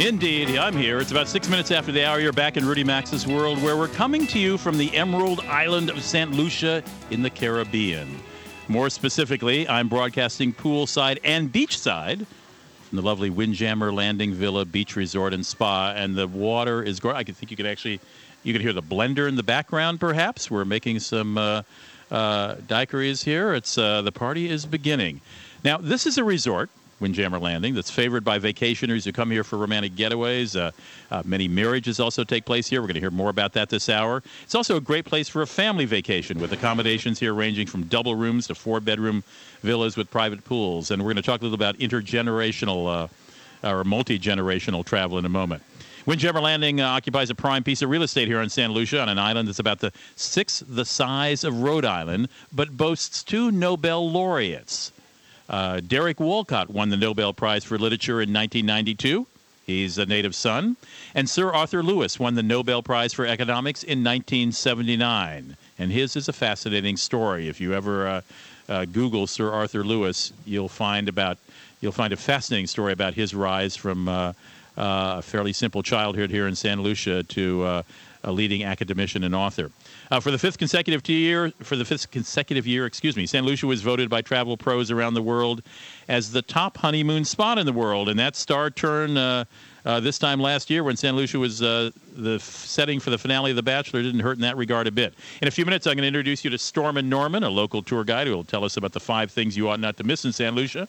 Indeed, I'm here. It's about six minutes after the hour. You're back in Rudy Maxa's world, where we're coming to you from the Emerald Island of St. Lucia in the Caribbean. More specifically, I'm broadcasting poolside and beachside from the lovely Windjammer Landing Villa Beach Resort and Spa, and the water is gorgeous. I think you could actually, you could hear the blender in the background. Perhaps we're making some uh, uh, daiquiris here. It's uh, the party is beginning. Now, this is a resort Windjammer Landing that's favored by vacationers who come here for romantic getaways. Uh, uh, many marriages also take place here. We're going to hear more about that this hour. It's also a great place for a family vacation with accommodations here ranging from double rooms to four bedroom villas with private pools. And we're going to talk a little about intergenerational uh, or multi generational travel in a moment. Windjammer Landing uh, occupies a prime piece of real estate here on Santa Lucia on an island that's about the sixth the size of Rhode Island, but boasts two Nobel laureates. Uh, Derek Walcott won the Nobel Prize for Literature in 1992. He's a native son. And Sir Arthur Lewis won the Nobel Prize for Economics in 1979. And his is a fascinating story. If you ever uh, uh, Google Sir Arthur Lewis, you'll find about you'll find a fascinating story about his rise from uh, uh, a fairly simple childhood here in Santa Lucia to uh, a leading academician and author. Uh, for the fifth consecutive year, for the fifth consecutive year, excuse me, San Lucia was voted by travel pros around the world as the top honeymoon spot in the world, and that star turn uh, uh, this time last year when San Lucia was uh, the f- setting for the finale of The Bachelor didn't hurt in that regard a bit. In a few minutes, I'm going to introduce you to Stormin Norman, a local tour guide who will tell us about the five things you ought not to miss in San Lucia.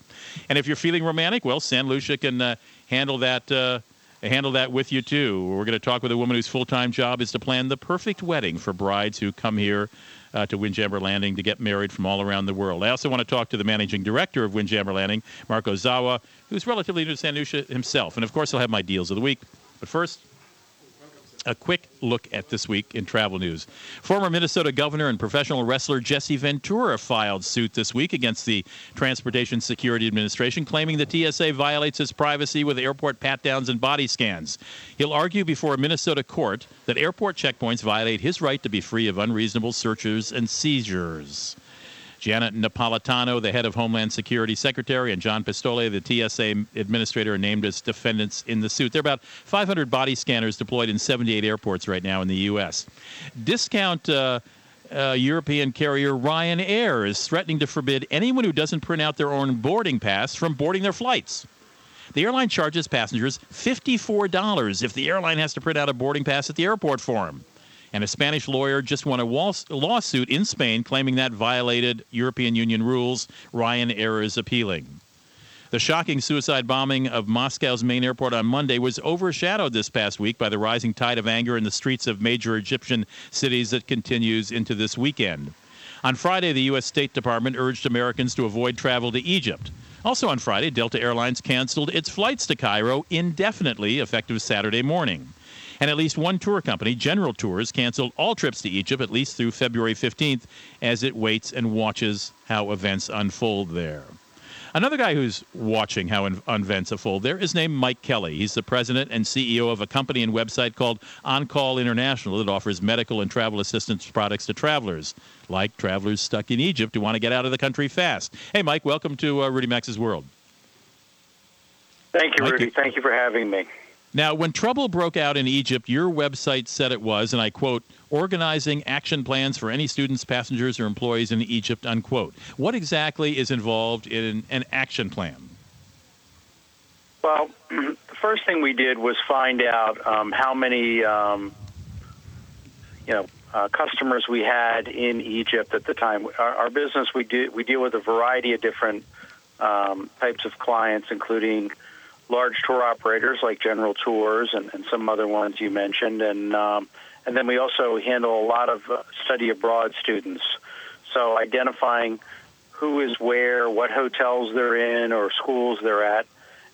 And if you're feeling romantic, well, San Lucia can uh, handle that uh, handle that with you too. We're going to talk with a woman whose full time job is to plan the perfect wedding for brides who come here uh, to Windjammer Landing to get married from all around the world. I also want to talk to the managing director of Windjammer Landing, Mark Ozawa, who's relatively new to San Lucia himself. And of course, I'll have my deals of the week. But first, a quick look at this week in travel news. Former Minnesota governor and professional wrestler Jesse Ventura filed suit this week against the Transportation Security Administration, claiming the TSA violates his privacy with airport pat downs and body scans. He'll argue before a Minnesota court that airport checkpoints violate his right to be free of unreasonable searches and seizures. Janet Napolitano, the head of Homeland Security Secretary, and John Pistole, the TSA administrator, are named as defendants in the suit. There are about 500 body scanners deployed in 78 airports right now in the U.S. Discount. Uh, uh, European carrier Ryanair is threatening to forbid anyone who doesn't print out their own boarding pass from boarding their flights. The airline charges passengers $54 if the airline has to print out a boarding pass at the airport for them and a Spanish lawyer just won a lawsuit in Spain claiming that violated European Union rules. Ryanair is appealing. The shocking suicide bombing of Moscow's main airport on Monday was overshadowed this past week by the rising tide of anger in the streets of major Egyptian cities that continues into this weekend. On Friday, the U.S. State Department urged Americans to avoid travel to Egypt. Also on Friday, Delta Airlines canceled its flights to Cairo indefinitely, effective Saturday morning. And at least one tour company, General Tours, canceled all trips to Egypt at least through February 15th as it waits and watches how events unfold there. Another guy who's watching how events unfold there is named Mike Kelly. He's the president and CEO of a company and website called On Call International that offers medical and travel assistance products to travelers, like travelers stuck in Egypt who want to get out of the country fast. Hey, Mike, welcome to uh, Rudy Maxa's World. Thank you, Rudy. Thank you for having me. Now, when trouble broke out in Egypt, your website said it was, and I quote, organizing action plans for any students, passengers, or employees in Egypt, unquote. What exactly is involved in an action plan? Well, the first thing we did was find out um, how many, um, you know, uh, customers we had in Egypt at the time. Our, our business, we do we deal with a variety of different um, types of clients, including large tour operators like General Tours and, and some other ones you mentioned, and um, and then we also handle a lot of uh, study abroad students. So identifying who is where, what hotels they're in or schools they're at,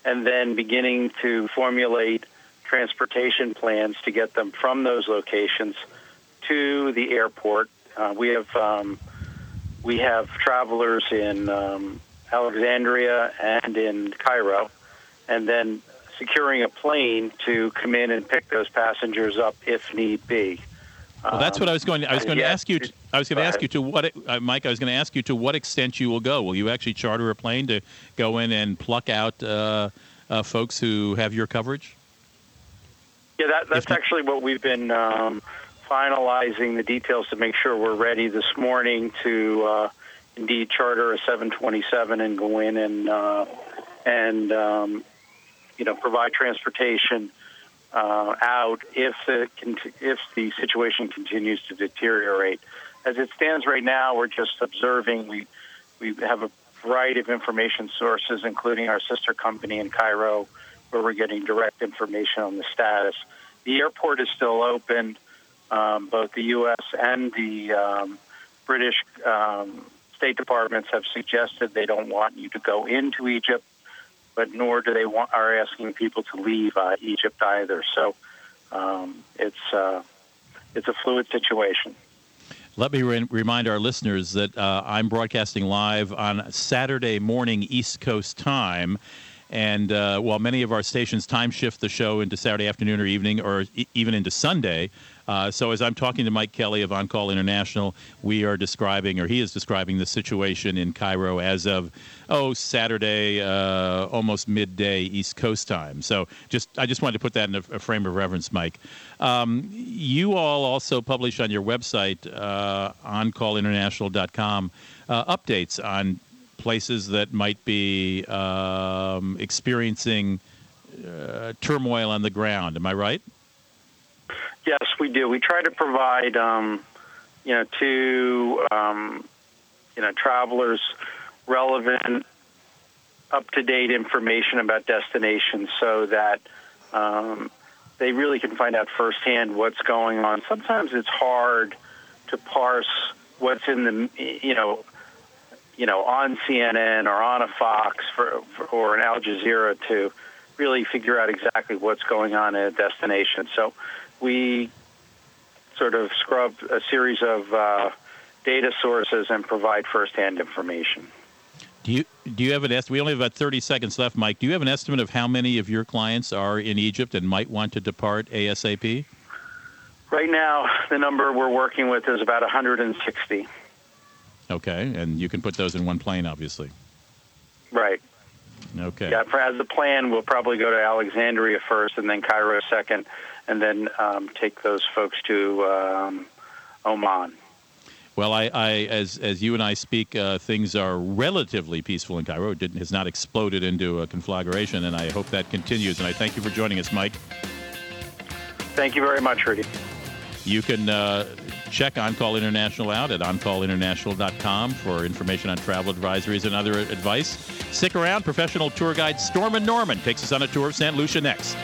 and then beginning to formulate transportation plans to get them from those locations to the airport. Uh, we have um, we have travelers in um, Alexandria and in Cairo, and then securing a plane to come in and pick those passengers up if need be. Well, that's what I was going. To, I was going to ask you. To, I was going to ask you to what, uh, Mike. I was going to ask you to what extent you will go. Will you actually charter a plane to go in and pluck out uh, uh, folks who have your coverage? Yeah, that, that's actually what we've been um, finalizing the details to make sure we're ready this morning to uh, indeed charter a 727 and go in and uh, and um, you know provide transportation uh, out if the if the situation continues to deteriorate. As it stands right now, we're just observing. We we have a variety of information sources, including our sister company in Cairo, where we're getting direct information on the status. The airport is still open. Um, both the U.S. and the um, British um, State Departments have suggested they don't want you to go into Egypt but nor do they want are asking people to leave uh, Egypt either. So um, it's uh, it's a fluid situation. Let me re- remind our listeners that uh, I'm broadcasting live on Saturday morning East Coast time. And uh, while many of our stations time shift the show into Saturday afternoon or evening or e- even into Sunday, uh, so as I'm talking to Mike Kelly of On Call International, we are describing, or he is describing, the situation in Cairo as of oh Saturday, uh, almost midday East Coast time. So just I just wanted to put that in a, a frame of reference, Mike. Um, you all also publish on your website, uh, OnCallInternational.com, uh, updates on places that might be um, experiencing uh, turmoil on the ground. Am I right? Yes, we do. We try to provide, um, you know, to um, you know travelers relevant, up to date information about destinations, so that um, they really can find out firsthand what's going on. Sometimes it's hard to parse what's in the you know you know on CNN or on a Fox for, for, or an Al Jazeera to really figure out exactly what's going on in a destination. So we sort of scrub a series of uh, data sources and provide firsthand information. Do you do you have an estimate? We only have about thirty seconds left, Mike. Do you have an estimate of how many of your clients are in Egypt and might want to depart ASAP? Right now, the number we're working with is about 160. Okay, and you can put those in one plane, obviously. Right. Okay. Yeah, as a plan, we'll probably go to Alexandria first, and then Cairo second, and then um, take those folks to um, Oman. Well, I, I, as as you and I speak, uh, things are relatively peaceful in Cairo. It has not exploded into a conflagration, and I hope that continues. And I thank you for joining us, Mike. Thank you very much, Rudy. You can uh, check On Call International out at OnCallInternational.com for information on travel advisories and other advice. Stick around. Professional tour guide Stormin Norman takes us on a tour of St. Lucia next.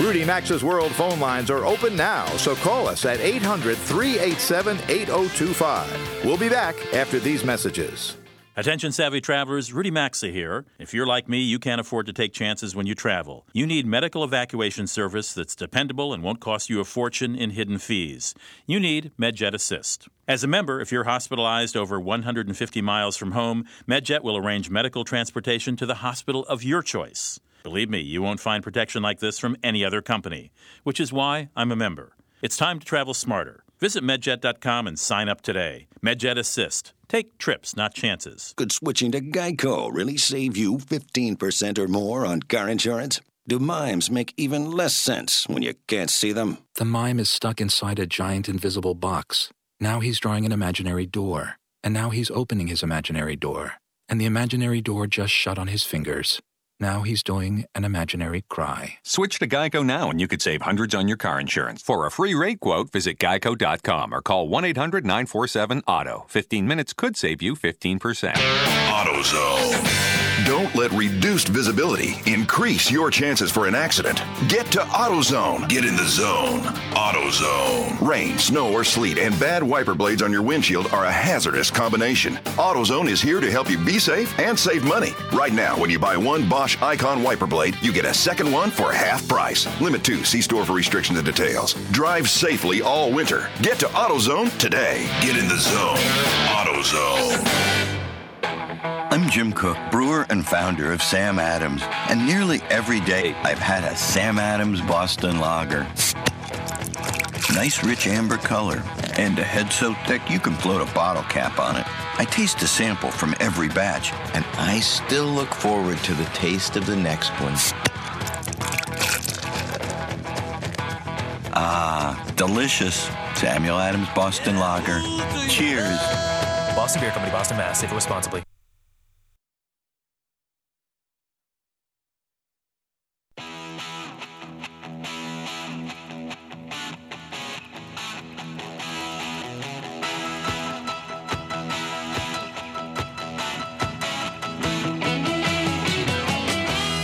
Rudy Maxa's World phone lines are open now, so call us at 800 387 8025. We'll be back after these messages. Attention savvy travelers, Rudy Maxa here. If you're like me, you can't afford to take chances when you travel. You need medical evacuation service that's dependable and won't cost you a fortune in hidden fees. You need MedJet Assist. As a member, if you're hospitalized over 150 miles from home, MedJet will arrange medical transportation to the hospital of your choice. Believe me, you won't find protection like this from any other company, which is why I'm a member. It's time to travel smarter. Visit medjet.com and sign up today. MedJet Assist. Take trips, not chances. Could switching to Geico really save you 15% or more on car insurance? Do mimes make even less sense when you can't see them? The mime is stuck inside a giant invisible box. Now he's drawing an imaginary door. And now he's opening his imaginary door. And the imaginary door just shut on his fingers. Now he's doing an imaginary cry. Switch to Geico now and you could save hundreds on your car insurance. For a free rate quote, visit geico.com or call 1 800 947 AUTO. 15 minutes could save you 15%. AutoZone. Don't let reduced visibility increase your chances for an accident. Get to AutoZone. Get in the zone. AutoZone. Rain, snow, or sleet and bad wiper blades on your windshield are a hazardous combination. AutoZone is here to help you be safe and save money. Right now, when you buy one Bosch Icon wiper blade, you get a second one for half price. Limit 2. See store for restrictions and details. Drive safely all winter. Get to AutoZone today. Get in the zone. AutoZone. I'm Jim Koch, brewer and founder of Sam Adams, and nearly every day I've had a Sam Adams Boston Lager. Nice rich amber color, and a head so thick you can float a bottle cap on it. I taste a sample from every batch, and I still look forward to the taste of the next one. Ah, delicious. Samuel Adams Boston Lager. Cheers. Boston Beer Company, Boston, Mass. Save it responsibly.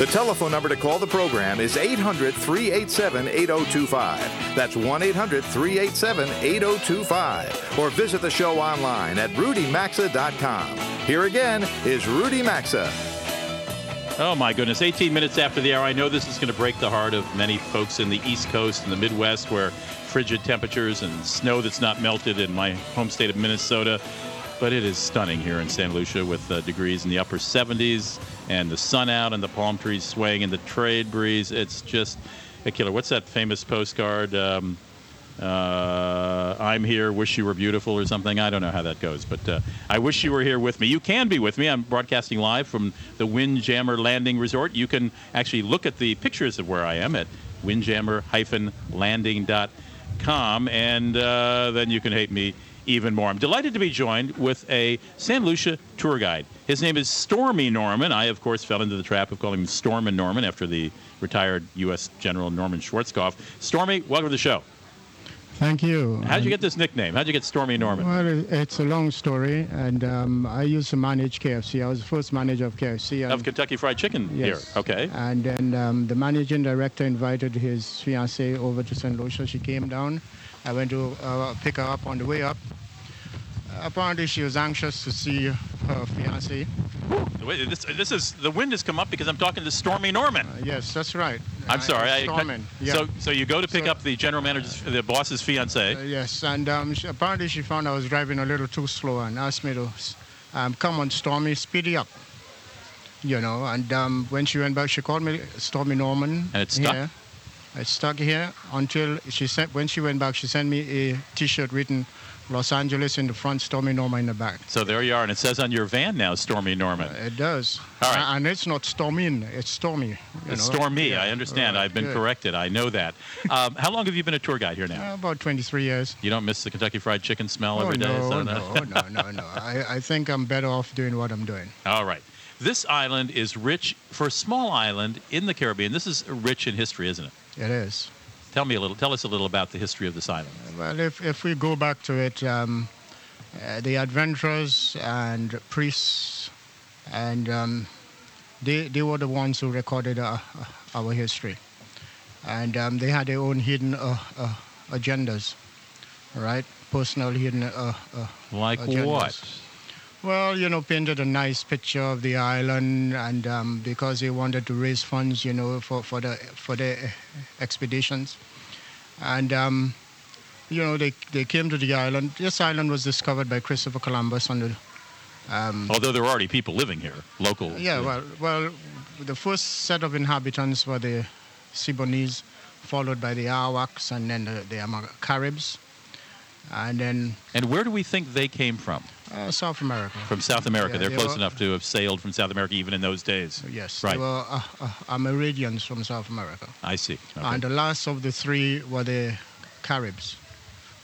The telephone number to call the program is 800 387 8025. That's 1 800 387 8025. Or visit the show online at rudymaxa.com. Here again is Rudy Maxa. Oh my goodness, 18 minutes after the hour. I know this is going to break the heart of many folks in the East Coast and the Midwest where frigid temperatures and snow that's not melted in my home state of Minnesota. But it is stunning here in San Lucia with uh, degrees in the upper 70s and the sun out and the palm trees swaying in the trade breeze. It's just a killer. What's that famous postcard? Um, uh, I'm here, wish you were beautiful, or something. I don't know how that goes, but uh, I wish you were here with me. You can be with me. I'm broadcasting live from the Windjammer Landing Resort. You can actually look at the pictures of where I am at windjammer-landing.com, and uh, then you can hate me even more. I'm delighted to be joined with a San Lucia tour guide. His name is Stormy Norman. I, of course, fell into the trap of calling him Stormin Norman after the retired U.S. General Norman Schwarzkopf. Stormy, welcome to the show. Thank you. How'd you get this nickname? How'd you get Stormy Norman? Well, it's a long story, and um, I used to manage KFC. I was the first manager of KFC. Of Kentucky Fried Chicken yes. here. Okay. And then um, the managing director invited his fiancée over to St. Lucia. She came down. I went to uh, pick her up on the way up. Apparently, she was anxious to see her fiance. Wait, this, this is the wind has come up because I'm talking to Stormy Norman. Uh, yes, that's right. I'm Uh, sorry. I, Stormin, yeah. So, so you go to pick So- up the general manager's, the boss's fiance. Uh, yes, and um, she, apparently she found I was driving a little too slow and asked me to um, come on, Stormy, speedy up. You know, and um, when she went back, she called me Stormy Norman. And it stuck? Here. It stuck here until she sent. When she went back, she sent me a T-shirt written "Los Angeles" in the front, Stormy Norman in the back. So there you are, and it says on your van now, Stormy Norman. It does. All right. And it's not Stormin, it's Stormy. you It's know. Stormy. Yeah, I understand. right, I've been good. corrected. I know that. Um, how long have you been a tour guide here now? Uh, about 23 years. You don't miss the Kentucky Fried Chicken smell oh, every day? no, so no, no, no, no. I, I think I'm better off doing what I'm doing. All right. This island is rich for a small island in the Caribbean. This is rich in history, isn't it? It is. Tell me a little. Tell us a little about the history of this island. Well, if, if we go back to it, um, uh, the adventurers and priests, and um, they, they were the ones who recorded uh, uh, our history. And um, they had their own hidden uh, uh, agendas, right? Personal hidden uh, uh, Like agendas. what? Well, you know, painted a nice picture of the island, and um, because they wanted to raise funds, you know, for, for the for the expeditions, and um, you know, they they came to the island. This island was discovered by Christopher Columbus on the. Um, Although there are already people living here, local. yeah, well, well, the first set of inhabitants were the Siboneyes, followed by the Arawaks, and then the, the Caribs, and then And where do we think they came from? uh, South America. From South America. Yeah, They're they close were- enough to have sailed from South America even in those days. Yes, Right. they were uh, uh, Amerindians from South America. I see. Okay. And the last of the three were the Caribs,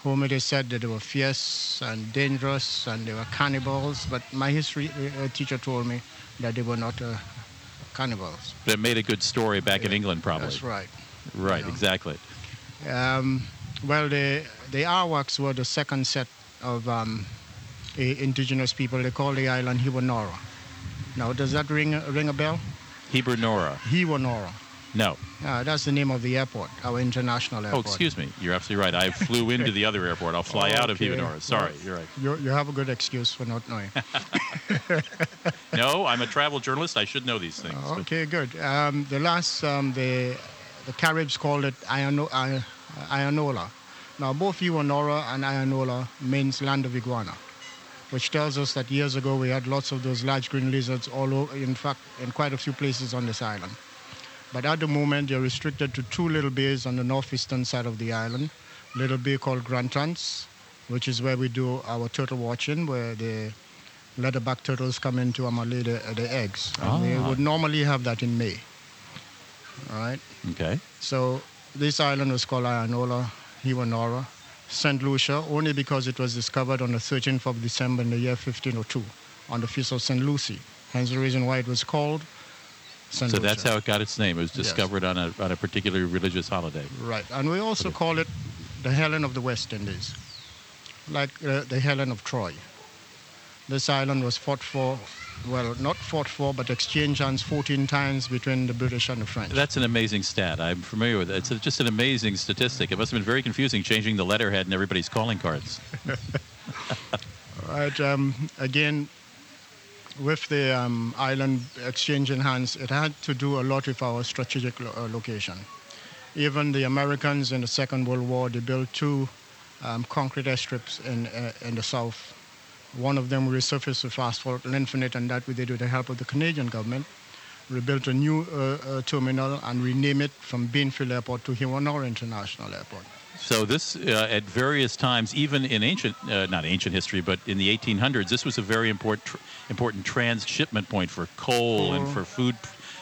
whom it is said that they were fierce and dangerous and they were cannibals. But my history uh, teacher told me that they were not uh, cannibals. But it made a good story back in England, probably. That's right. Right, exactly. Um, well, the the Arawaks were the second set of um, indigenous people. They call the island Hewanorra. Now, does that ring ring a bell? Heber Nora. Hewanorra. No. Uh, that's the name of the airport, our international airport. Oh, excuse me. You're absolutely right. I flew into the other airport. I'll fly out of Okay. Hewanorra. Sorry, Well, you're right. You, you have a good excuse for not knowing. No, I'm a travel journalist. I should know these things. but- okay, good. Um, the last, um, the the Caribs called it Iano, I, Iyanola. Now, both Iwanora and Ianola means land of iguana, which tells us that years ago we had lots of those large green lizards all over, in fact, in quite a few places on this island. But at the moment, they're restricted to two little bays on the northeastern side of the island. Little bay called Grande Anse, which is where we do our turtle watching, where the leatherback turtles come in to lay the, the eggs. And we Ah. would normally have that in May. All right. Okay. So this island was called Iyanola, Hewanorra, St. Lucia, only because it was discovered on the 13th of December in the year 1502 on the feast of St. Lucy. Hence the reason why it was called St. So Lucia. that's how it got its name. It was Yes. discovered on a on a particular religious holiday. Right. And we also call it the Helen of the West Indies, like uh, the Helen of Troy. This island was fought for, well, not fought for, but exchanged hands 14 times between the British and the French. That's an amazing stat. I'm familiar with it. It's a, just an amazing statistic. It must have been very confusing changing the letterhead in everybody's calling cards. Right. Um, again, with the um, island exchanging hands, it had to do a lot with our strategic lo- uh, location. Even the Americans in the Second World War, they built two um, concrete airstrips in uh, in the south. One of them resurfaced with asphalt, infinite, and that we did with the help of the Canadian government. We built a new uh, uh, terminal and renamed it from Bainfield Airport to Hewanorra International Airport. So this, uh, at various times, even in ancient, uh, not ancient history, but in the 1800s, this was a very important, tr- important transshipment point for coal and for food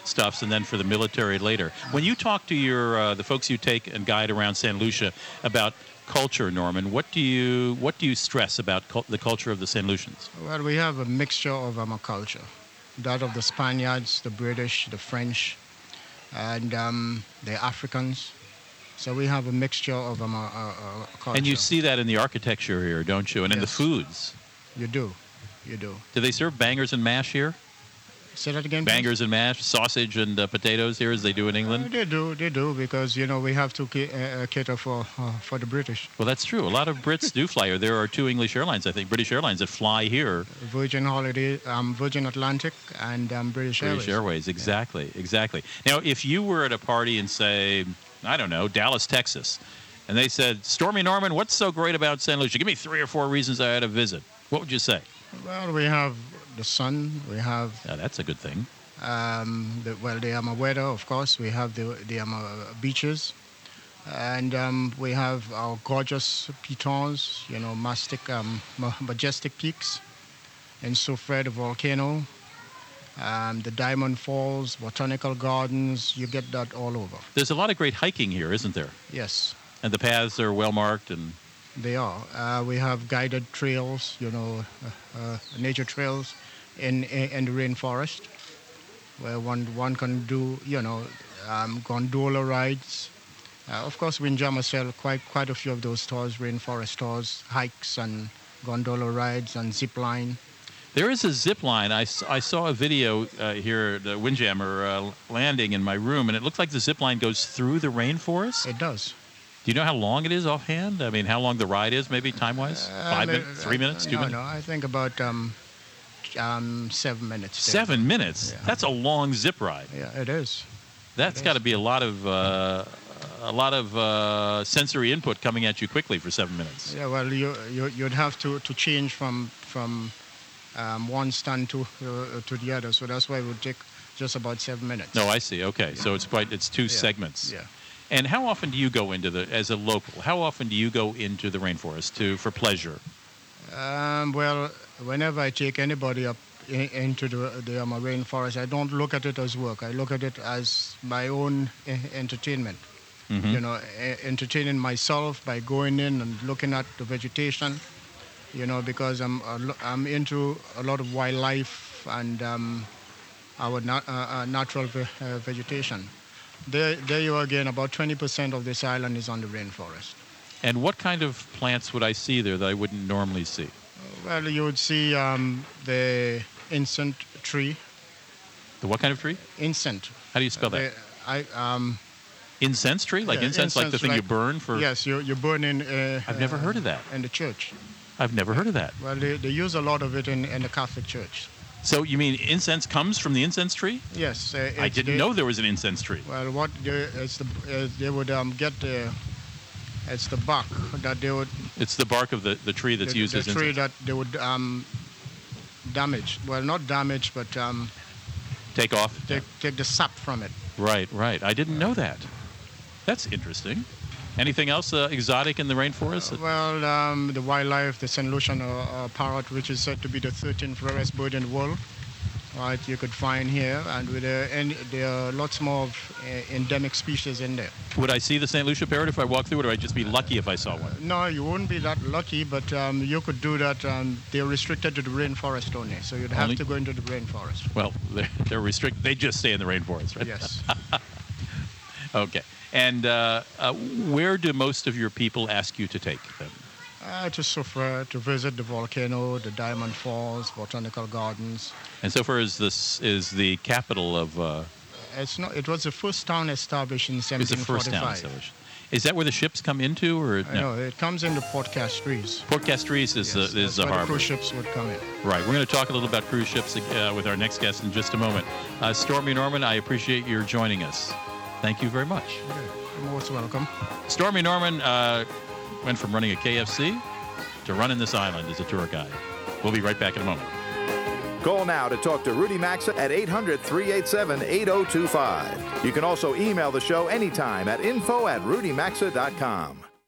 stuffs, and then for the military later. When you talk to your uh, the folks you take and guide around San Lucia about culture, Norman, what do you what do you stress about cul- the culture of the Saint Lucians? Well, we have a mixture of um, culture, that of the Spaniards, the British, the French, and um, the Africans. So we have a mixture of um, a, a culture. And you see that in the architecture here, don't you? And in the foods. You do, you do. Do they serve bangers and mash here? Say that again. please? Bangers and mash, sausage and uh, potatoes here, as they do in Uh, England. they do, they do, because you know we have to uh, uh, cater for uh, for the British. Well, that's true. A lot of Brits do fly here. There are two English airlines, I think, British Airlines that fly here. Virgin Holiday, um, Virgin Atlantic, and um, British, British Airways. Airways, exactly, exactly. Now, if you were at a party in, say, I don't know, Dallas, Texas, and they said, Stormy Norman, what's so great about San Lucia? Give me three or four reasons I ought to visit. What would you say? Well, we have the sun, we have Yeah, that's a good thing. um, the, well, the um, weather, of course. We have the the um, uh, beaches, and um, we have our gorgeous pitons, you know, mastic, um, majestic peaks, in Soufrière, the volcano, um, the Diamond Falls, botanical gardens. You get that all over. There's a lot of great hiking here, isn't there? Yes, And the paths are well marked and they are. Uh, we have guided trails, you know, uh, uh, nature trails in, in the rainforest, where one one can do, you know, um, gondola rides. Uh, of course, in sell quite quite a few of those tours, rainforest tours, hikes and gondola rides and zip line. There is a zip line. I, I saw a video uh, here, the Windjammer uh, landing in my room, and it looks like the zip line goes through the rainforest. It does. Do you know how long it is offhand? I mean, how long the ride is, maybe time wise? Five Uh, minutes, three minutes, two no, minutes? No, I think about um, um, seven minutes. there. Seven minutes? That's a long zip ride. Yeah, it is. That's got to be a lot of uh, a lot of uh, sensory input coming at you quickly for seven minutes. Yeah, well, you, you you'd have to, to change from from um, one stand to uh, to the other, so that's why it would take just about seven minutes. No, I see. Okay, so it's quite it's two Yeah, segments. yeah. And how often do you go into the as a local? How often do you go into the rainforest to for pleasure? Um, well, whenever I take anybody up in, into the the um, rainforest, I don't look at it as work. I look at it as my own e- entertainment. Mhm. You know, entertaining myself by going in and looking at the vegetation. You know, because I'm I'm into a lot of wildlife and um, our nat- uh, uh, natural uh, vegetation. There, there you are again. About 20% of this island is on the rainforest. And what kind of plants would I see there that I wouldn't normally see? Well, you would see um, the incense tree. The what kind of tree? Incense. How do you spell that? The- I um. Incense tree, like yeah, incense, like the thing you burn for. Yes, you you burn in. Uh, I've never heard of that. In the church. I've never heard of that. Well, they, they use a lot of it in, in the Catholic Church. So you mean incense comes from the incense tree? Yes. Uh, I didn't the- know there was an incense tree. Well, what they, it's the uh, they would um, get the it's the bark that they would It's the bark of the, the tree that's the, used the as tree incense. that they would um, damage. Well, not damage, but um, Take off. take take the sap from it. Right, right. I didn't know that. That's interesting. Anything else uh, exotic in the rainforest? Well, um, the wildlife, the St. Lucian uh, uh, parrot, which is said to be the 13th rarest bird in the world, right? You could find here, and with uh, and there are lots more of, uh, endemic species in there. Would I see the St. Lucia parrot if I walked through, it, or would I just be lucky if I saw one? No, you wouldn't be that lucky, but um, you could do that. Um, they're restricted to the rainforest only, so you'd have Only- to go into the rainforest. Well, they're, they're restricted. They just stay in the rainforest, right? Yes. okay. And uh, uh, where do most of your people ask you to take them? Uh, to Soufrière, to visit the volcano, the Diamond Falls, botanical gardens. And so far as this is the capital of, uh, It's not. It was the first town established in is the first 1745. town established. Is that where the ships come into, or Uh, no, it comes into Port Castries. Port Castries is Yes, the that's is the where harbor. cruise ships would come in. Right. We're going to talk a little about cruise ships uh, with our next guest in just a moment. Uh, Stormy Norman, I appreciate your joining us. Thank you very much. You're most welcome. Stormy Norman uh, went from running a KFC to running this island as a tour guide. We'll be right back in a moment. Call now to talk to Rudy Maxa at 800 387 8025. You can also email the show anytime at info at rudymaxa.com.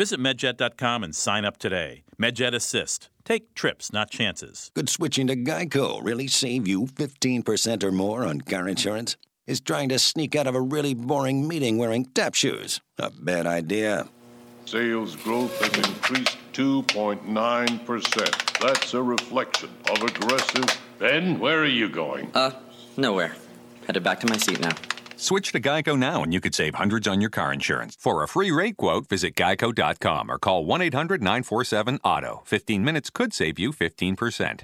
Visit medjet.com and sign up today. MedJet Assist. Take trips, not chances. Could switching to Geico really save you 15% or more on car insurance? Is trying to sneak out of a really boring meeting wearing tap shoes a bad idea? Sales growth has increased 2.9%. That's a reflection of aggressive. Ben, where are you going? Uh, nowhere. Headed back to my seat now. Switch to Geico now and you could save hundreds on your car insurance. For a free rate quote, visit geico.com or call 1 800 947 AUTO. 15 minutes could save you 15%.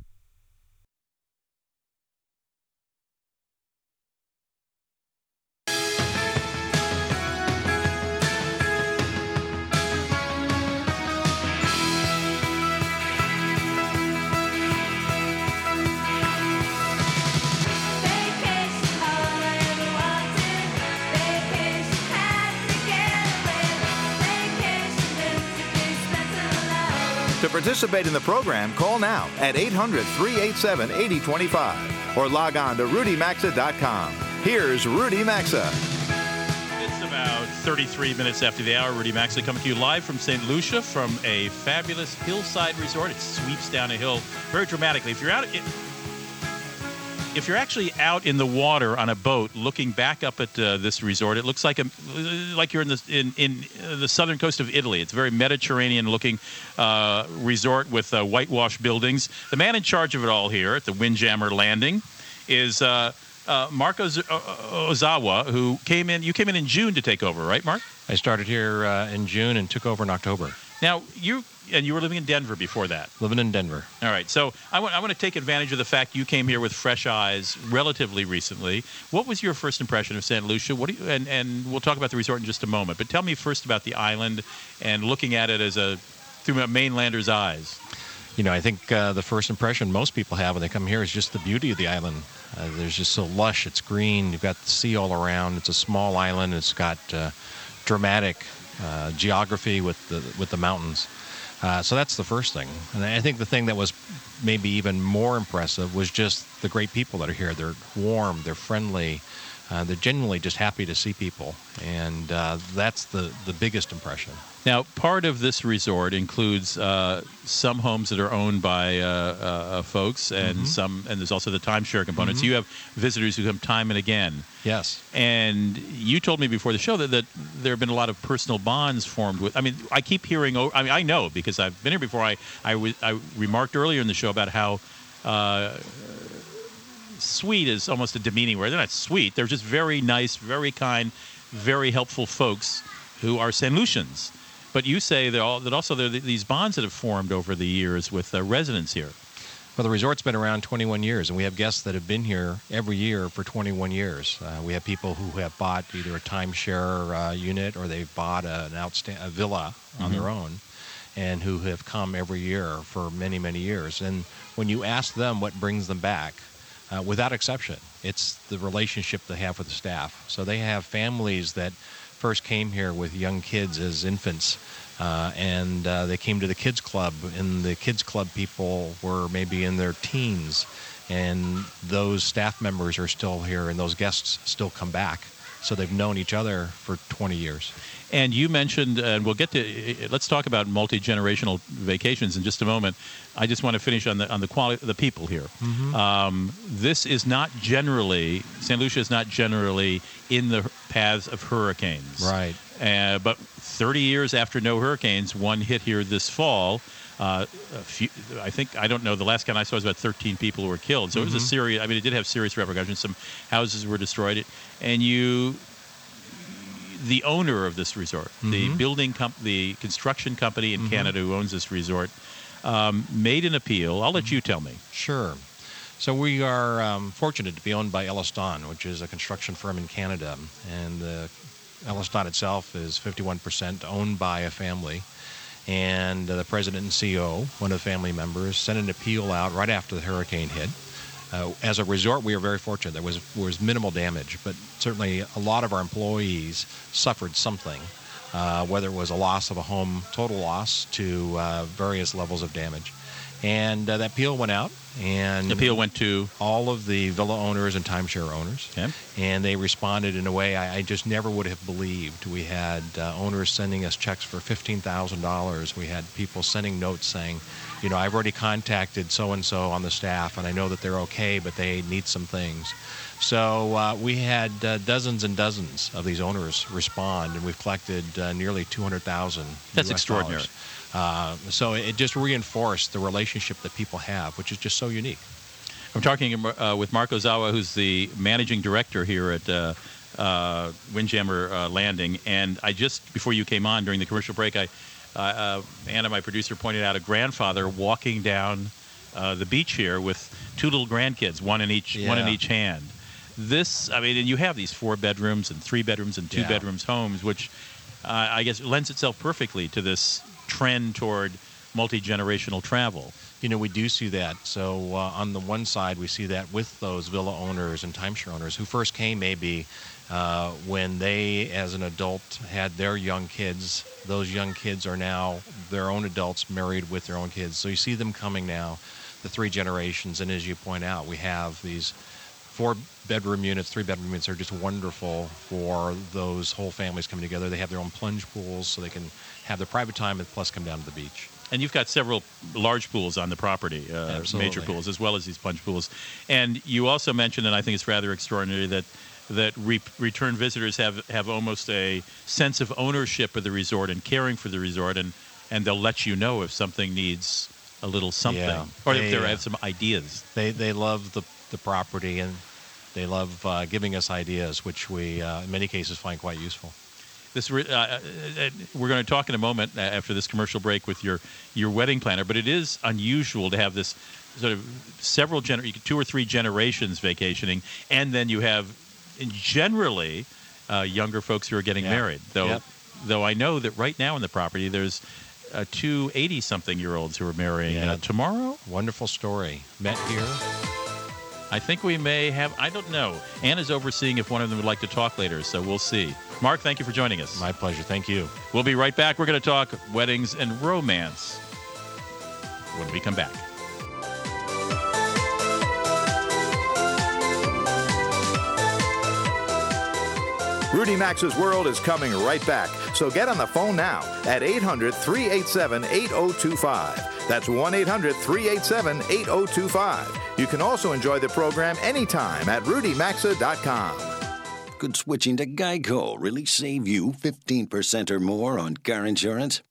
Participate in the program, call now at 800 387 8025 or log on to rudymaxa.com. Here's Rudy Maxa. It's about 33 minutes after the hour. Rudy Maxa coming to you live from St. Lucia from a fabulous hillside resort. It sweeps down a hill very dramatically. If you're out, if you're actually out in the water on a boat looking back up at uh, this resort, it looks like a like you're in the in, in uh, the southern coast of Italy. It's a very Mediterranean-looking uh, resort with uh, whitewashed buildings. The man in charge of it all here at the Windjammer Landing is. Uh, uh, Mark Oz- Ozawa, who came in, you came in in June to take over, right, Mark? I started here uh, in June and took over in October. Now you and you were living in Denver before that. Living in Denver. All right, so I want I want to take advantage of the fact you came here with fresh eyes relatively recently. What was your first impression of Santa Lucia? What do you, and and we'll talk about the resort in just a moment. But tell me first about the island and looking at it as a through a mainlander's eyes. You know, I think uh, the first impression most people have when they come here is just the beauty of the island. Uh, there's just so lush. It's green. You've got the sea all around. It's a small island. It's got uh, dramatic uh, geography with the with the mountains. Uh, so that's the first thing. And I think the thing that was maybe even more impressive was just the great people that are here. They're warm. They're friendly. Uh, they're genuinely just happy to see people, and uh, that's the, the biggest impression. Now, part of this resort includes uh, some homes that are owned by uh, uh, folks, and Mhm. some, and there's also the timeshare component. So Mhm. you have visitors who come time and again. Yes. And you told me before the show that, that there have been a lot of personal bonds formed with. I mean, I keep hearing. I mean, I know because I've been here before. I I, remarked earlier in the show about how. Uh, sweet is almost a demeaning word. They're not sweet. They're just very nice, very kind, very helpful folks who are St. Lucians. But you say that, all, that also there are these bonds that have formed over the years with uh, residents here. Well, the resort's been around 21 years, and we have guests that have been here every year for 21 years. Uh, we have people who have bought either a timeshare uh, unit or they've bought an outsta- a villa on Mhm. their own, and who have come every year for many, many years. And when you ask them what brings them back, uh, without exception, it's the relationship they have with the staff. So they have families that first came here with young kids as infants, uh, and uh, they came to the kids club, and the kids club people were maybe in their teens, and those staff members are still here, and those guests still come back. So they've known each other for 20 years. And you mentioned, and we'll get to. Let's talk about multi generational vacations in just a moment. I just want to finish on the on the quality the people here. Mhm. Um, this is not generally St. Lucia is not generally in the paths of hurricanes. Right. Uh, but 30 years after no hurricanes, one hit here this fall. Uh, a few, I think I don't know. The last count I saw was about 13 people who were killed. So it was a Mhm. serious. I mean, it did have serious repercussions. Some houses were destroyed. And you, the owner of this resort, the Mhm. building comp- the construction company in Mhm. Canada who owns this resort, um, made an appeal. I'll let you tell me. Sure. So we are um, fortunate to be owned by EllisDon, which is a construction firm in Canada, and uh, EllisDon itself is 51% owned by a family. And uh, the president and CEO, one of the family members, sent an appeal out right after the hurricane hit. Uh, as a resort, we are very fortunate. There was was minimal damage, but certainly a lot of our employees suffered something, uh, whether it was a loss of a home, total loss, to uh, various levels of damage. And uh, that appeal went out, and The appeal went to all of the villa owners and timeshare owners, Okay. and they responded in a way I, I just never would have believed. We had uh, owners sending us checks for fifteen thousand dollars. We had people sending notes saying, you know, I've already contacted so and so on the staff, and I know that they're okay, but they need some things. So uh, we had uh, dozens and dozens of these owners respond, and we've collected uh, nearly two hundred thousand. That's extraordinary. Uh, so it just reinforced the relationship that people have, which is just so unique. I'm talking uh, with Mark Ozawa, who's the managing director here at uh, uh, Windjammer uh, Landing. And I just, before you came on during the commercial break, I, uh, uh, Anna, my producer, pointed out a grandfather walking down uh, the beach here with two little grandkids, one in each, one in each hand. This, I mean, and you have these four bedrooms and three bedrooms and two Yeah. bedrooms homes, which uh, I guess lends itself perfectly to this trend toward multi generational travel. You know, we do see that. So uh, on the one side, we see that with those villa owners and timeshare owners who first came maybe uh, when they, as an adult, had their young kids. Those young kids are now their own adults married with their own kids. So you see them coming now, the three generations. And as you point out, we have these four bedroom units, three bedroom units are just wonderful for those whole families coming together. They have their own plunge pools so they can have their private time and plus come down to the beach. And you've got several large pools on the property, uh, major pools, as well as these plunge pools. And you also mentioned, and I think it's rather extraordinary, that that re- return visitors have, have almost a sense of ownership of the resort and caring for the resort, and, and they'll let you know if something needs a little something, Yeah. or if They, they uh, have some ideas. They they love the the property and they love uh, giving us ideas, which we uh, in many cases find quite useful. This uh, uh, uh, we're going to talk in a moment uh, after this commercial break with your your wedding planner, but it is unusual to have this sort of several gener- two or three generations vacationing, and then you have generally uh, younger folks who are getting Yeah. married. Though Yep. though I know that right now in the property there's uh, two 80 something year olds who are marrying Yeah. uh, tomorrow. Wonderful story. Met here. I think we may have. I don't know. Anna's overseeing if one of them would like to talk later, so we'll see. Mark, thank you for joining us. My pleasure. Thank you. We'll be right back. We're going to talk weddings and romance when we come back. Rudy Maxa's World is coming right back, so get on the phone now at 800 387 8025. That's 1 800 387 8025. You can also enjoy the program anytime at rudymaxa.com. Could switching to Geico really save you 15% or more on car insurance?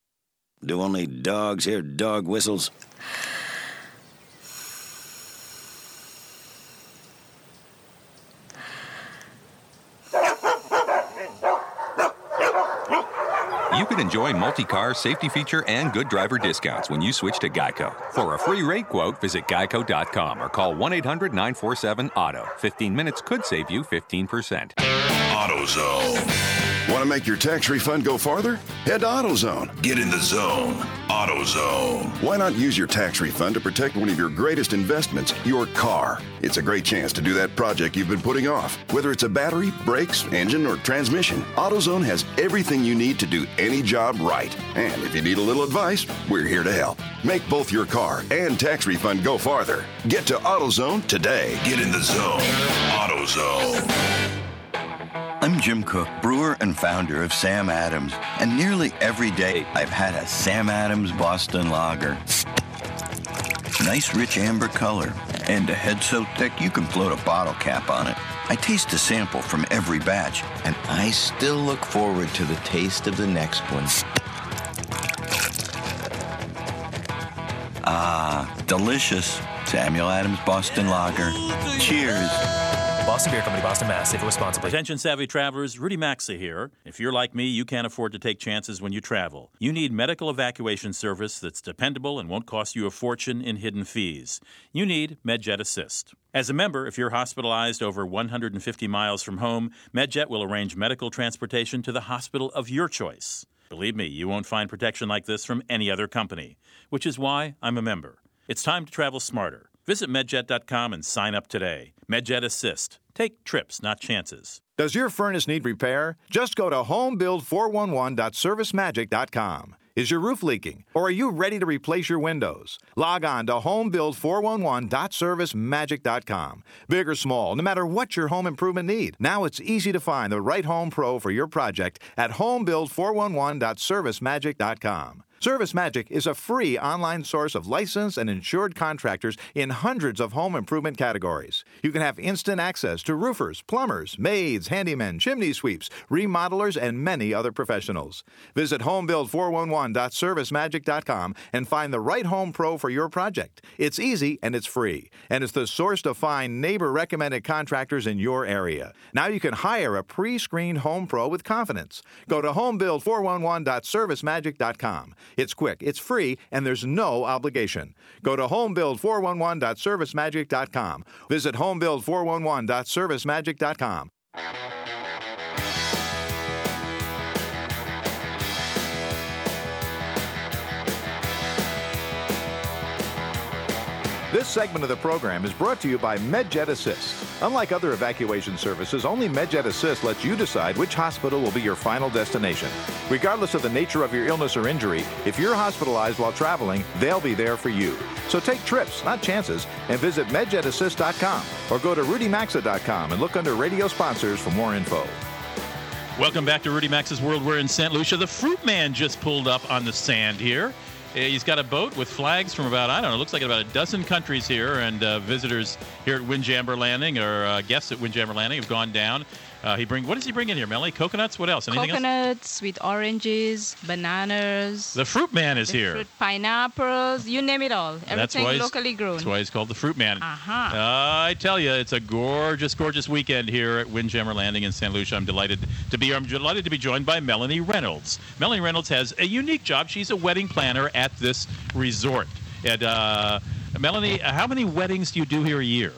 Do only dogs hear dog whistles? You can enjoy multi-car safety feature and good driver discounts when you switch to Geico. For a free rate quote, visit geico.com or call 1-800-947-AUTO. 15 minutes could save you 15%. AutoZone. Want to make your tax refund go farther? Head to AutoZone. Get in the zone. AutoZone. Why not use your tax refund to protect one of your greatest investments, your car? It's a great chance to do that project you've been putting off. Whether it's a battery, brakes, engine, or transmission, AutoZone has everything you need to do any job right. And if you need a little advice, we're here to help. Make both your car and tax refund go farther. Get to AutoZone today. Get in the zone. AutoZone. I'm Jim Koch, brewer and founder of Sam Adams, and nearly every day I've had a Sam Adams Boston Lager. Nice rich amber color, and a head so thick you can float a bottle cap on it. I taste a sample from every batch, and I still look forward to the taste of the next one. Ah, delicious. Samuel Adams Boston Lager. Cheers. Boston Beer Company, Boston, Mass. Safe responsibly. Attention savvy travelers, Rudy Maxa here. If you're like me, you can't afford to take chances when you travel. You need medical evacuation service that's dependable and won't cost you a fortune in hidden fees. You need MedJet Assist. As a member, if you're hospitalized over 150 miles from home, MedJet will arrange medical transportation to the hospital of your choice. Believe me, you won't find protection like this from any other company, which is why I'm a member. It's time to travel smarter. Visit medjet.com and sign up today. MedJet Assist. Take trips, not chances. Does your furnace need repair? Just go to homebuild411.servicemagic.com. Is your roof leaking? Or are you ready to replace your windows? Log on to homebuild411.servicemagic.com. Big or small, no matter what your home improvement need, now it's easy to find the right home pro for your project at homebuild411.servicemagic.com. Service Magic is a free online source of licensed and insured contractors in hundreds of home improvement categories. You can have instant access to roofers, plumbers, maids, handymen, chimney sweeps, remodelers, and many other professionals. Visit homebuild411.servicemagic.com and find the right home pro for your project. It's easy and it's free, and it's the source to find neighbor recommended contractors in your area. Now you can hire a pre screened home pro with confidence. Go to homebuild411.servicemagic.com. It's quick, it's free, and there's no obligation. Go to homebuild411.servicemagic.com. Visit homebuild411.servicemagic.com. This segment of the program is brought to you by MedJet Assist. Unlike other evacuation services, only MedJet Assist lets you decide which hospital will be your final destination. Regardless of the nature of your illness or injury, if you're hospitalized while traveling, they'll be there for you. So take trips, not chances, and visit medjetassist.com or go to rudymaxa.com and look under radio sponsors for more info. Welcome back to Rudy Maxa's World. We're in St. Lucia. The Fruit Man just pulled up on the sand here. Uh, He's got a boat with flags from about, I don't know, looks like about a dozen countries here, and uh, visitors here at Windjammer Landing, or uh, guests at Windjammer Landing, have gone down. Uh, he bring What does he bring in here, Melanie? Coconuts? What else? Anything else? Coconuts, sweet oranges, bananas. The Fruit Man is the here. Fruit, pineapples, you name it all. Everything locally grown. That's why he's called the Fruit Man. Uh-huh. Uh, I tell you, it's a gorgeous, gorgeous weekend here at Windjammer Landing in St. Lucia. I'm delighted to be. I'm delighted to be joined by Melanie Reynolds. Melanie Reynolds has a unique job. She's a wedding planner at this resort. And uh, Melanie, how many weddings do you do here a year?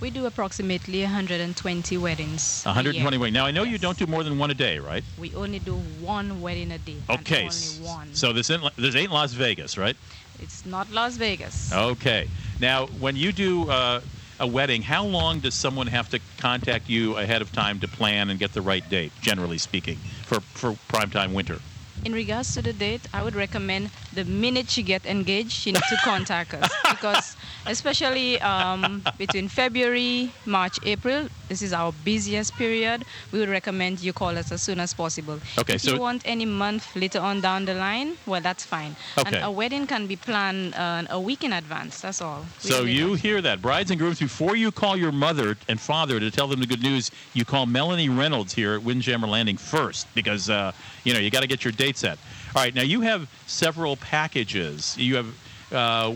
We do approximately 120 weddings. a 120 weddings. Now I know you don't do more than one a day, right? We only do one wedding a day. Okay. Only one. So this in, this ain't Las Vegas, right? It's not Las Vegas. Okay. Now, when you do uh, a wedding, how long does someone have to contact you ahead of time to plan and get the right date, generally speaking, for, for primetime winter? In regards to the date, I would recommend the minute she get engaged, she needs to contact us because, especially um, between February, March, April, this is our busiest period. We would recommend you call us as soon as possible. Okay, if so- you want any month later on down the line, well, that's fine. Okay. And a wedding can be planned uh, a week in advance. That's all. We So you want- hear that, brides and grooms, before you call your mother and father to tell them the good news, you call Melanie Reynolds here at Windjammer Landing first because uh, you know you got to get your date set. All right, now you have several packages. You have uh,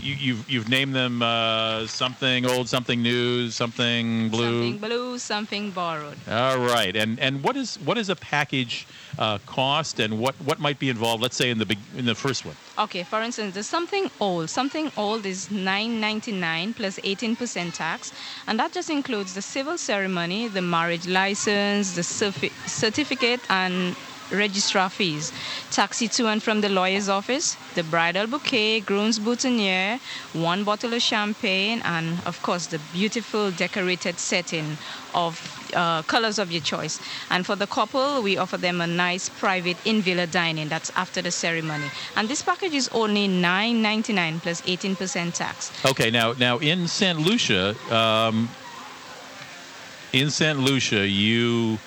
you, you've you've named them uh, something old, something new, something blue. Something blue, something borrowed. All right, and and what is what is a package uh, cost, and what what might be involved? Let's say in the in the first one. Okay, for instance, there's something old. Something old is 9.99 plus 18% tax, and that just includes the civil ceremony, the marriage license, the certificate, and registrar fees, taxi to and from the lawyer's office, the bridal bouquet, groom's boutonniere, one bottle of champagne, and of course the beautiful decorated setting of uh, colors of your choice. And for the couple, we offer them a nice private in-villa dining. That's after the ceremony. And this package is only $9.99 plus 18% tax. Okay, now now in St. Lucia, um, in St. Lucia, you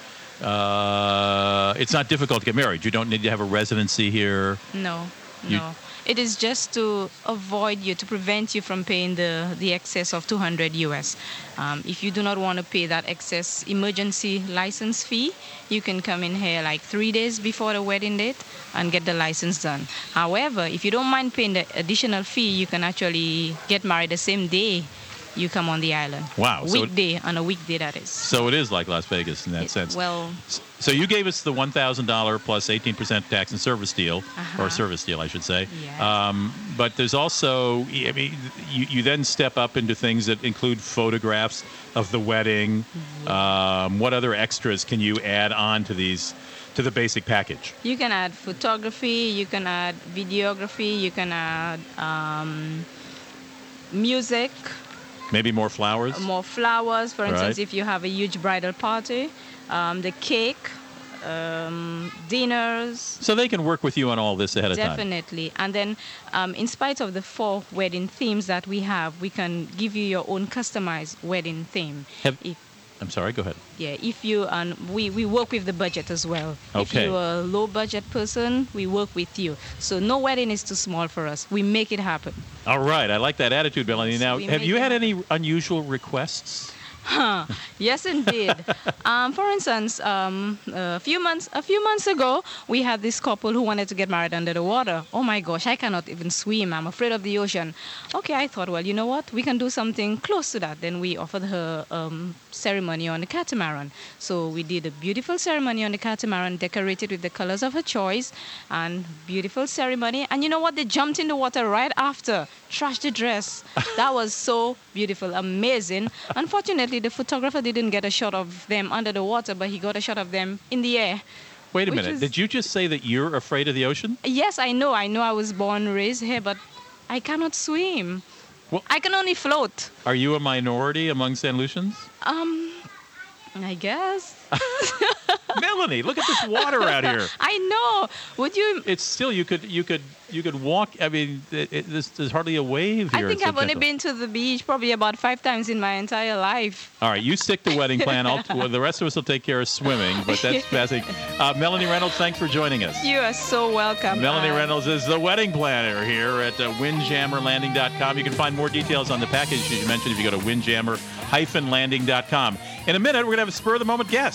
uh, it's not difficult to get married. You don't need to have a residency here. No, You- no. It is just to avoid you, to prevent you from paying the, the excess of 200 US. Um, if you do not want to pay that excess emergency license fee, you can come in here like three days before the wedding date and get the license done. However, if you don't mind paying the additional fee, you can actually get married the same day you come on the island. Wow, so it- Weekday, on a weekday that is. So it is like Las Vegas in that sense. Well, So you gave us the one thousand dollar plus plus eighteen percent tax and service deal, Uh-huh. or service deal, I should say. Um, but there's also, I mean, you, you then step up into things that include photographs of the wedding. Um, what other extras can you add on to these, to the basic package? You can add photography, you can add videography, you can add um, music, Maybe more flowers. more flowers. For instance, Right. if you have a huge bridal party, um, the cake, um, dinners. So they can work with you on all this ahead of time. Definitely. And then, um, in spite of the four wedding themes that we have, we can give you your own customized wedding theme. Have- If, I'm sorry. Go ahead. yeah, if you and we, we work with the budget as well. Okay. If you're a low budget person, we work with you. So no wedding is too small for us. We make it happen. All right. I like that attitude, Melanie. Now, have you had any unusual requests? Yes, indeed. um, for instance, um, a few months a few months ago, we had this couple who wanted to get married under the water. Oh my gosh, I cannot even swim. I'm afraid of the ocean. Okay, I thought, well, you know what? We can do something close to that. Then we offered her um, ceremony on the catamaran. So we did a beautiful ceremony on the catamaran, decorated with the colors of her choice, and beautiful ceremony. And you know what? They jumped in the water right after, trashed the dress. that was so beautiful, amazing. Unfortunately, the photographer didn't get a shot of them under the water, but he got a shot of them in the air. Wait a minute. is- Did you just say that you're afraid of the ocean? Yes, I know. I know I was born, raised here, but I cannot swim. Well, I can only float. Are you a minority among St. Lucians? Um, I guess. Melanie, look at this water out here. I know. Would you? It's still you could you could you could walk. I mean, it, it, there's, there's hardly a wave here. I think I've only been to the beach probably about five times in my entire life. All right, you stick to wedding plan. I'll, well, the rest of us will take care of swimming, but that's fascinating. Uh, Melanie Reynolds, thanks for joining us. You are so welcome. Melanie Uh, Reynolds is the wedding planner here at uh, windjammerlanding.com. You can find more details on the package as you mentioned if you go to windjammer-landing.com. In a minute, we're going to have a spur of the moment guest.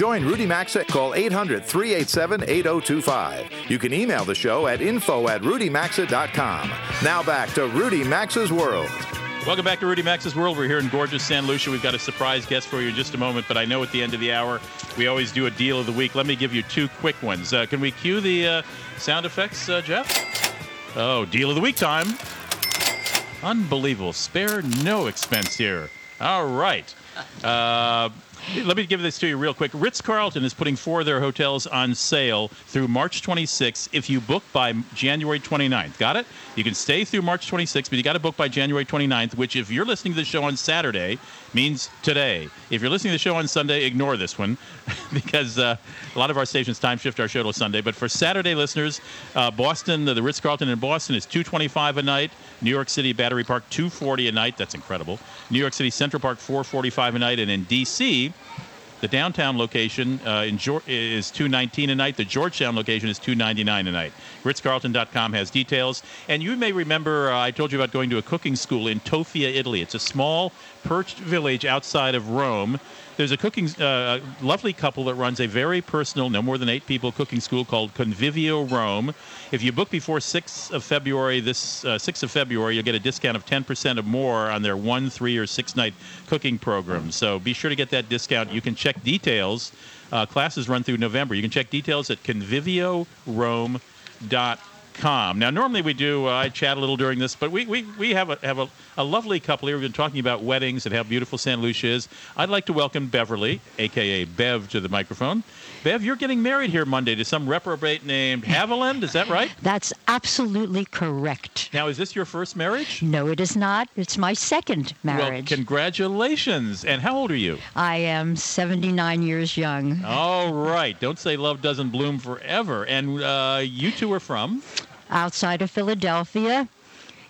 join Rudy Maxa, call 800 387 8025. You can email the show at info at rudymaxa.com. Now back to Rudy Maxa's World. Welcome back to Rudy Maxa's World. We're here in gorgeous St. Lucia. We've got a surprise guest for you in just a moment, but I know at the end of the hour we always do a deal of the week. Let me give you two quick ones. Uh, can we cue the uh, sound effects, uh, Jeff? Oh, deal of the week time. Unbelievable. Spare no expense here. All right. Let me give this to you real quick. Ritz Carlton is putting four of their hotels on sale through March 26th if you book by January 29th. Got it? You can stay through March 26th, but you got to book by January 29th, which, if you're listening to the show on Saturday, means today. If you're listening to the show on Sunday, ignore this one because uh, a lot of our stations time shift our show to Sunday. But for Saturday listeners, uh, Boston, the Ritz Carlton in Boston is 225 a night. New York City Battery Park 240 a night. That's incredible. New York City Central Park 445 a night, and in D.C. The downtown location uh, in Geor- is 219 a night. The Georgetown location is 299 a night. RitzCarlton.com has details. And you may remember uh, I told you about going to a cooking school in Tolfa, Italy. It's a small perched village outside of Rome. There's a cooking, uh, lovely couple that runs a very personal, no more than eight people cooking school called Convivio Rome. If you book before 6th of February, this uh, 6th of February, you'll get a discount of 10% or more on their one, three, or six night cooking program. So be sure to get that discount. You can check details. Uh, classes run through November. You can check details at conviviorome.com. Now, normally we do, uh, I chat a little during this, but we, we, we have, a, have a, a lovely couple here. We've been talking about weddings and how beautiful St. Lucia is. I'd like to welcome Beverly, a.k.a. Bev, to the microphone. Bev, you're getting married here Monday to some reprobate named Haviland. Is that right? That's absolutely correct. Now, is this your first marriage? No, it is not. It's my second marriage. Well, congratulations. And how old are you? I am 79 years young. All right. Don't say love doesn't bloom forever. And uh, you two are from? Outside of Philadelphia,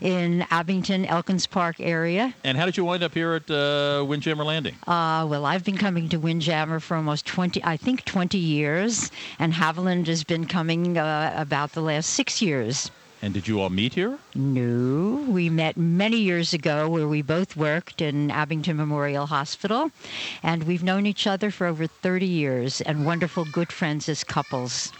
in Abington, Elkins Park area. And how did you wind up here at uh, Windjammer Landing? Uh, well, I've been coming to Windjammer for almost 20, I think 20 years, and Haviland has been coming uh, about the last six years. And did you all meet here? No, we met many years ago where we both worked in Abington Memorial Hospital, and we've known each other for over 30 years and wonderful good friends as couples.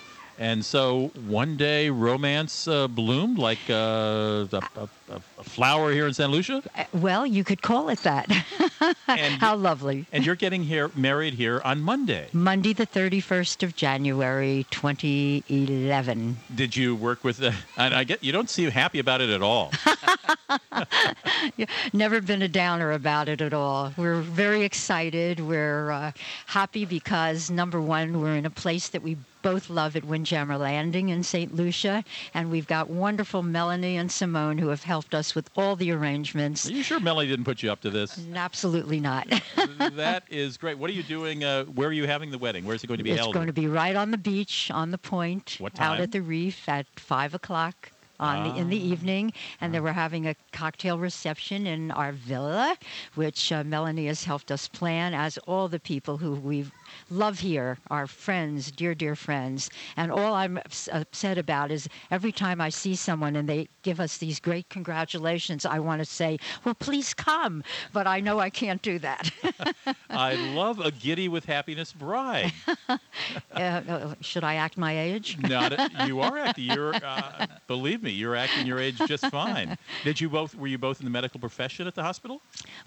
And so one day romance uh, bloomed like uh, a, a, a, flower here in St. Lucia? Uh, well, you could call it that. and, How lovely. And you're getting here married here on Monday. Monday, the 31st of January, 2011. Did you work with the. And I get you don't seem happy about it at all. Never been a downer about it at all. We're very excited. We're uh, happy because, number one, we're in a place that we both love at Windjammer Landing in St. Lucia, and we've got wonderful Melanie and Simone who have helped us with all the arrangements. Are you sure Melanie didn't put you up to this? Absolutely not. that is great. What are you doing? Uh, where are you having the wedding? Where's it going to be it's held? It's going to be right on the beach, on the point, what time? out at the reef at five o'clock on the, in the Ah. evening, and then we're having a cocktail reception in our villa, which uh, Melanie has helped us plan, as all the people who we love here, our friends, dear, dear friends. And all I'm upset about is every time I see someone and they give us these great congratulations, I want to say, well, please come. But I know I can't do that. I love a giddy with happiness bride. uh, uh, should I act my age? Not a, you are acting. You're, uh, believe me, you're acting your age just fine. Did you both? Were you both in the medical profession at the hospital?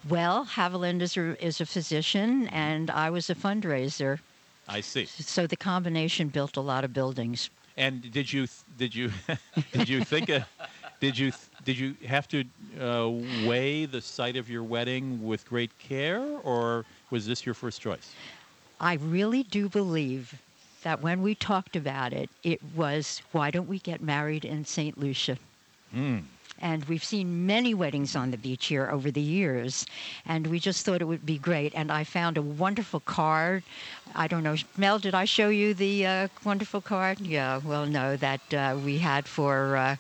Well, Haviland is a, is a physician, and I was a fundraiser. I see. So the combination built a lot of buildings. And did you did you did you think uh, did you did you have to uh, weigh the site of your wedding with great care, or was this your first choice? I really do believe that when we talked about it, it was why don't we get married in St. Lucia? Hmm. And we've seen many weddings on the beach here over the years, and we just thought it would be great. And I found a wonderful card. I don't know, Mel, did I show you the uh, wonderful card? Yeah, well, no, that uh, we had for. Uh,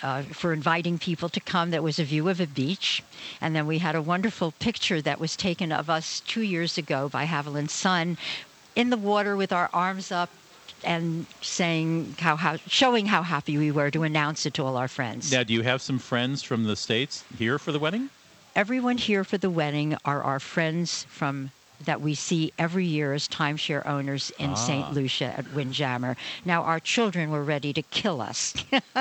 uh, for inviting people to come that was a view of a beach. And then we had a wonderful picture that was taken of us two years ago by Haviland's son in the water with our arms up and saying how, how showing how happy we were to announce it to all our friends. Now, do you have some friends from the states here for the wedding? Everyone here for the wedding are our friends from that we see every year as timeshare owners in Ah. St. Lucia at Windjammer. Now, our children were ready to kill us.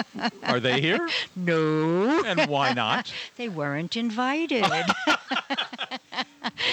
Are they here? no. And why not? they weren't invited.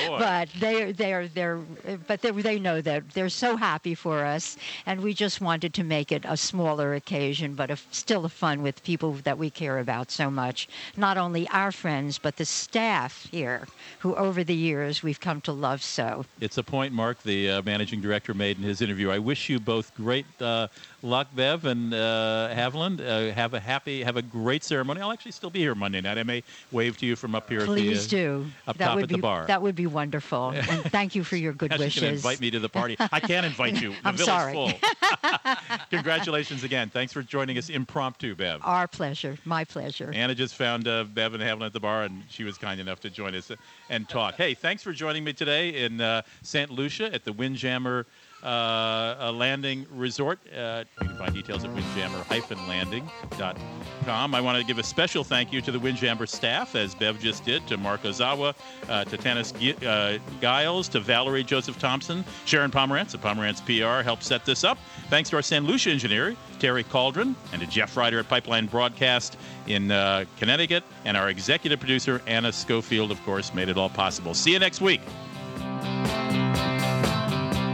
But they they're they're but they they know that they're so happy for us, and we just wanted to make it a smaller occasion, but a, still a fun with people that we care about so much. Not only our friends, but the staff here, who over the years we've come to love so. It's a point Mark, the uh, managing director, made in his interview. I wish you both great uh, luck, Bev and uh, Haviland. Uh, have a happy, have a great ceremony. I'll actually still be here Monday night. I may wave to you from up here. Please at the, uh, do. Up that top at be the bar. that would be wonderful. and thank you for your good wishes. to invite me to the party. I can't invite you. The I'm sorry. full. Congratulations again. Thanks for joining us impromptu, Bev. Our pleasure. My pleasure. Anna just found uh, Bev and Haviland at the bar, and she was kind enough to join us and talk. Hey, thanks for joining me today in uh, St. Lucia at the Windjammer uh, Landing Resort. Uh, you can find details at windjammer-landing.com. I want to give a special thank you to the Windjammer staff, as Bev just did, to Mark Ozawa, uh, to Tanis uh, Giles, to Valerie Joseph Thompson, Sharon Pomerantz of Pomerantz PR helped set this up. Thanks to our St. Lucia engineer, Terry Cauldron, and to Jeff Ryder at Pipeline Broadcast in uh, Connecticut, and our executive producer, Anna Schofield, of course, made it all possible. See you next week.